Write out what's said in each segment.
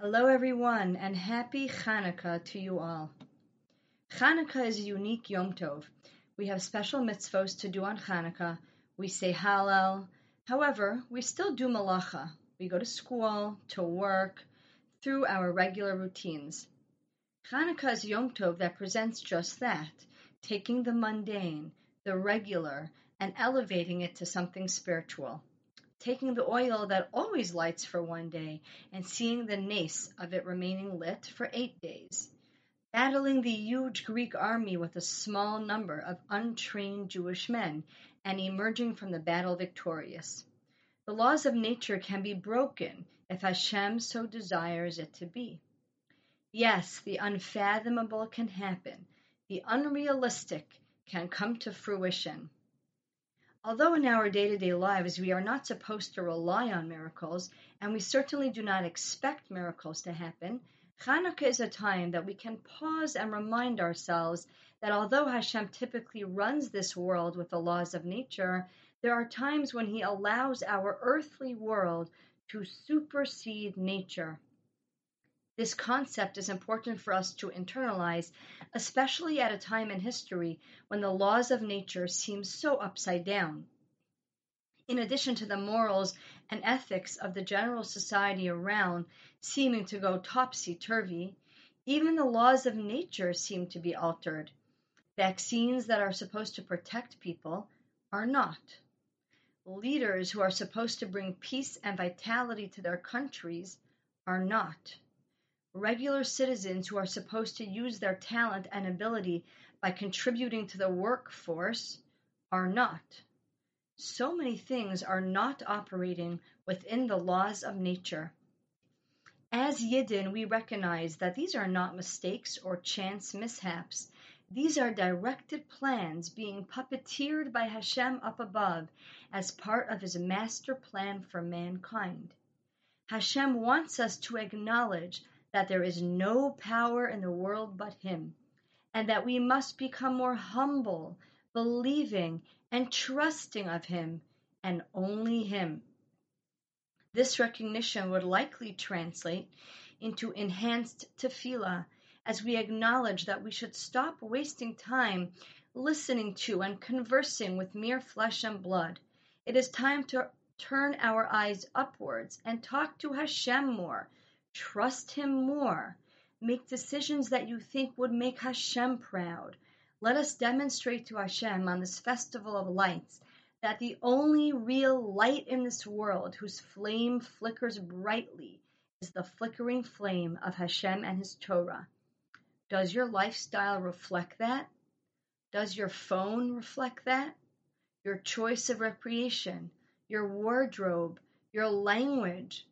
Hello, everyone, and happy Hanukkah to you all. Hanukkah is a unique Yom Tov. We have special mitzvos to do on Hanukkah. We say Hallel. However, we still do Malacha. We go to school, to work, through our regular routines. Hanukkah is Yom Tov that presents just that, taking the mundane, the regular, and elevating it to something spiritual taking the oil that always lights for one day and seeing the neis of it remaining lit for eight days, battling the huge Greek army with a small number of untrained Jewish men and emerging from the battle victorious. The laws of nature can be broken if Hashem so desires it to be. Yes, the unfathomable can happen. The unrealistic can come to fruition. Although in our day to day lives we are not supposed to rely on miracles, and we certainly do not expect miracles to happen, Chanukah is a time that we can pause and remind ourselves that although Hashem typically runs this world with the laws of nature, there are times when He allows our earthly world to supersede nature. This concept is important for us to internalize, especially at a time in history when the laws of nature seem so upside down. In addition to the morals and ethics of the general society around seeming to go topsy turvy, even the laws of nature seem to be altered. Vaccines that are supposed to protect people are not. Leaders who are supposed to bring peace and vitality to their countries are not. Regular citizens who are supposed to use their talent and ability by contributing to the workforce are not. So many things are not operating within the laws of nature. As Yidden, we recognize that these are not mistakes or chance mishaps. These are directed plans being puppeteered by Hashem up above as part of his master plan for mankind. Hashem wants us to acknowledge that there is no power in the world but Him, and that we must become more humble, believing, and trusting of Him, and only Him. This recognition would likely translate into enhanced tefillah as we acknowledge that we should stop wasting time listening to and conversing with mere flesh and blood. It is time to turn our eyes upwards and talk to Hashem more, Trust Him more. Make decisions that you think would make Hashem proud. Let us demonstrate to Hashem on this festival of lights that the only real light in this world whose flame flickers brightly is the flickering flame of Hashem and His Torah. Does your lifestyle reflect that? Does your phone reflect that? Your choice of recreation, your wardrobe, your language,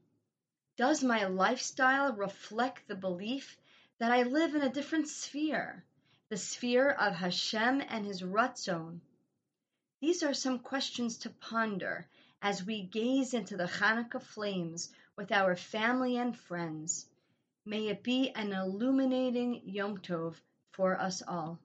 does my lifestyle reflect the belief that I live in a different sphere, the sphere of Hashem and His Ratzon? These are some questions to ponder as we gaze into the Hanukkah flames with our family and friends. May it be an illuminating Yom Tov for us all.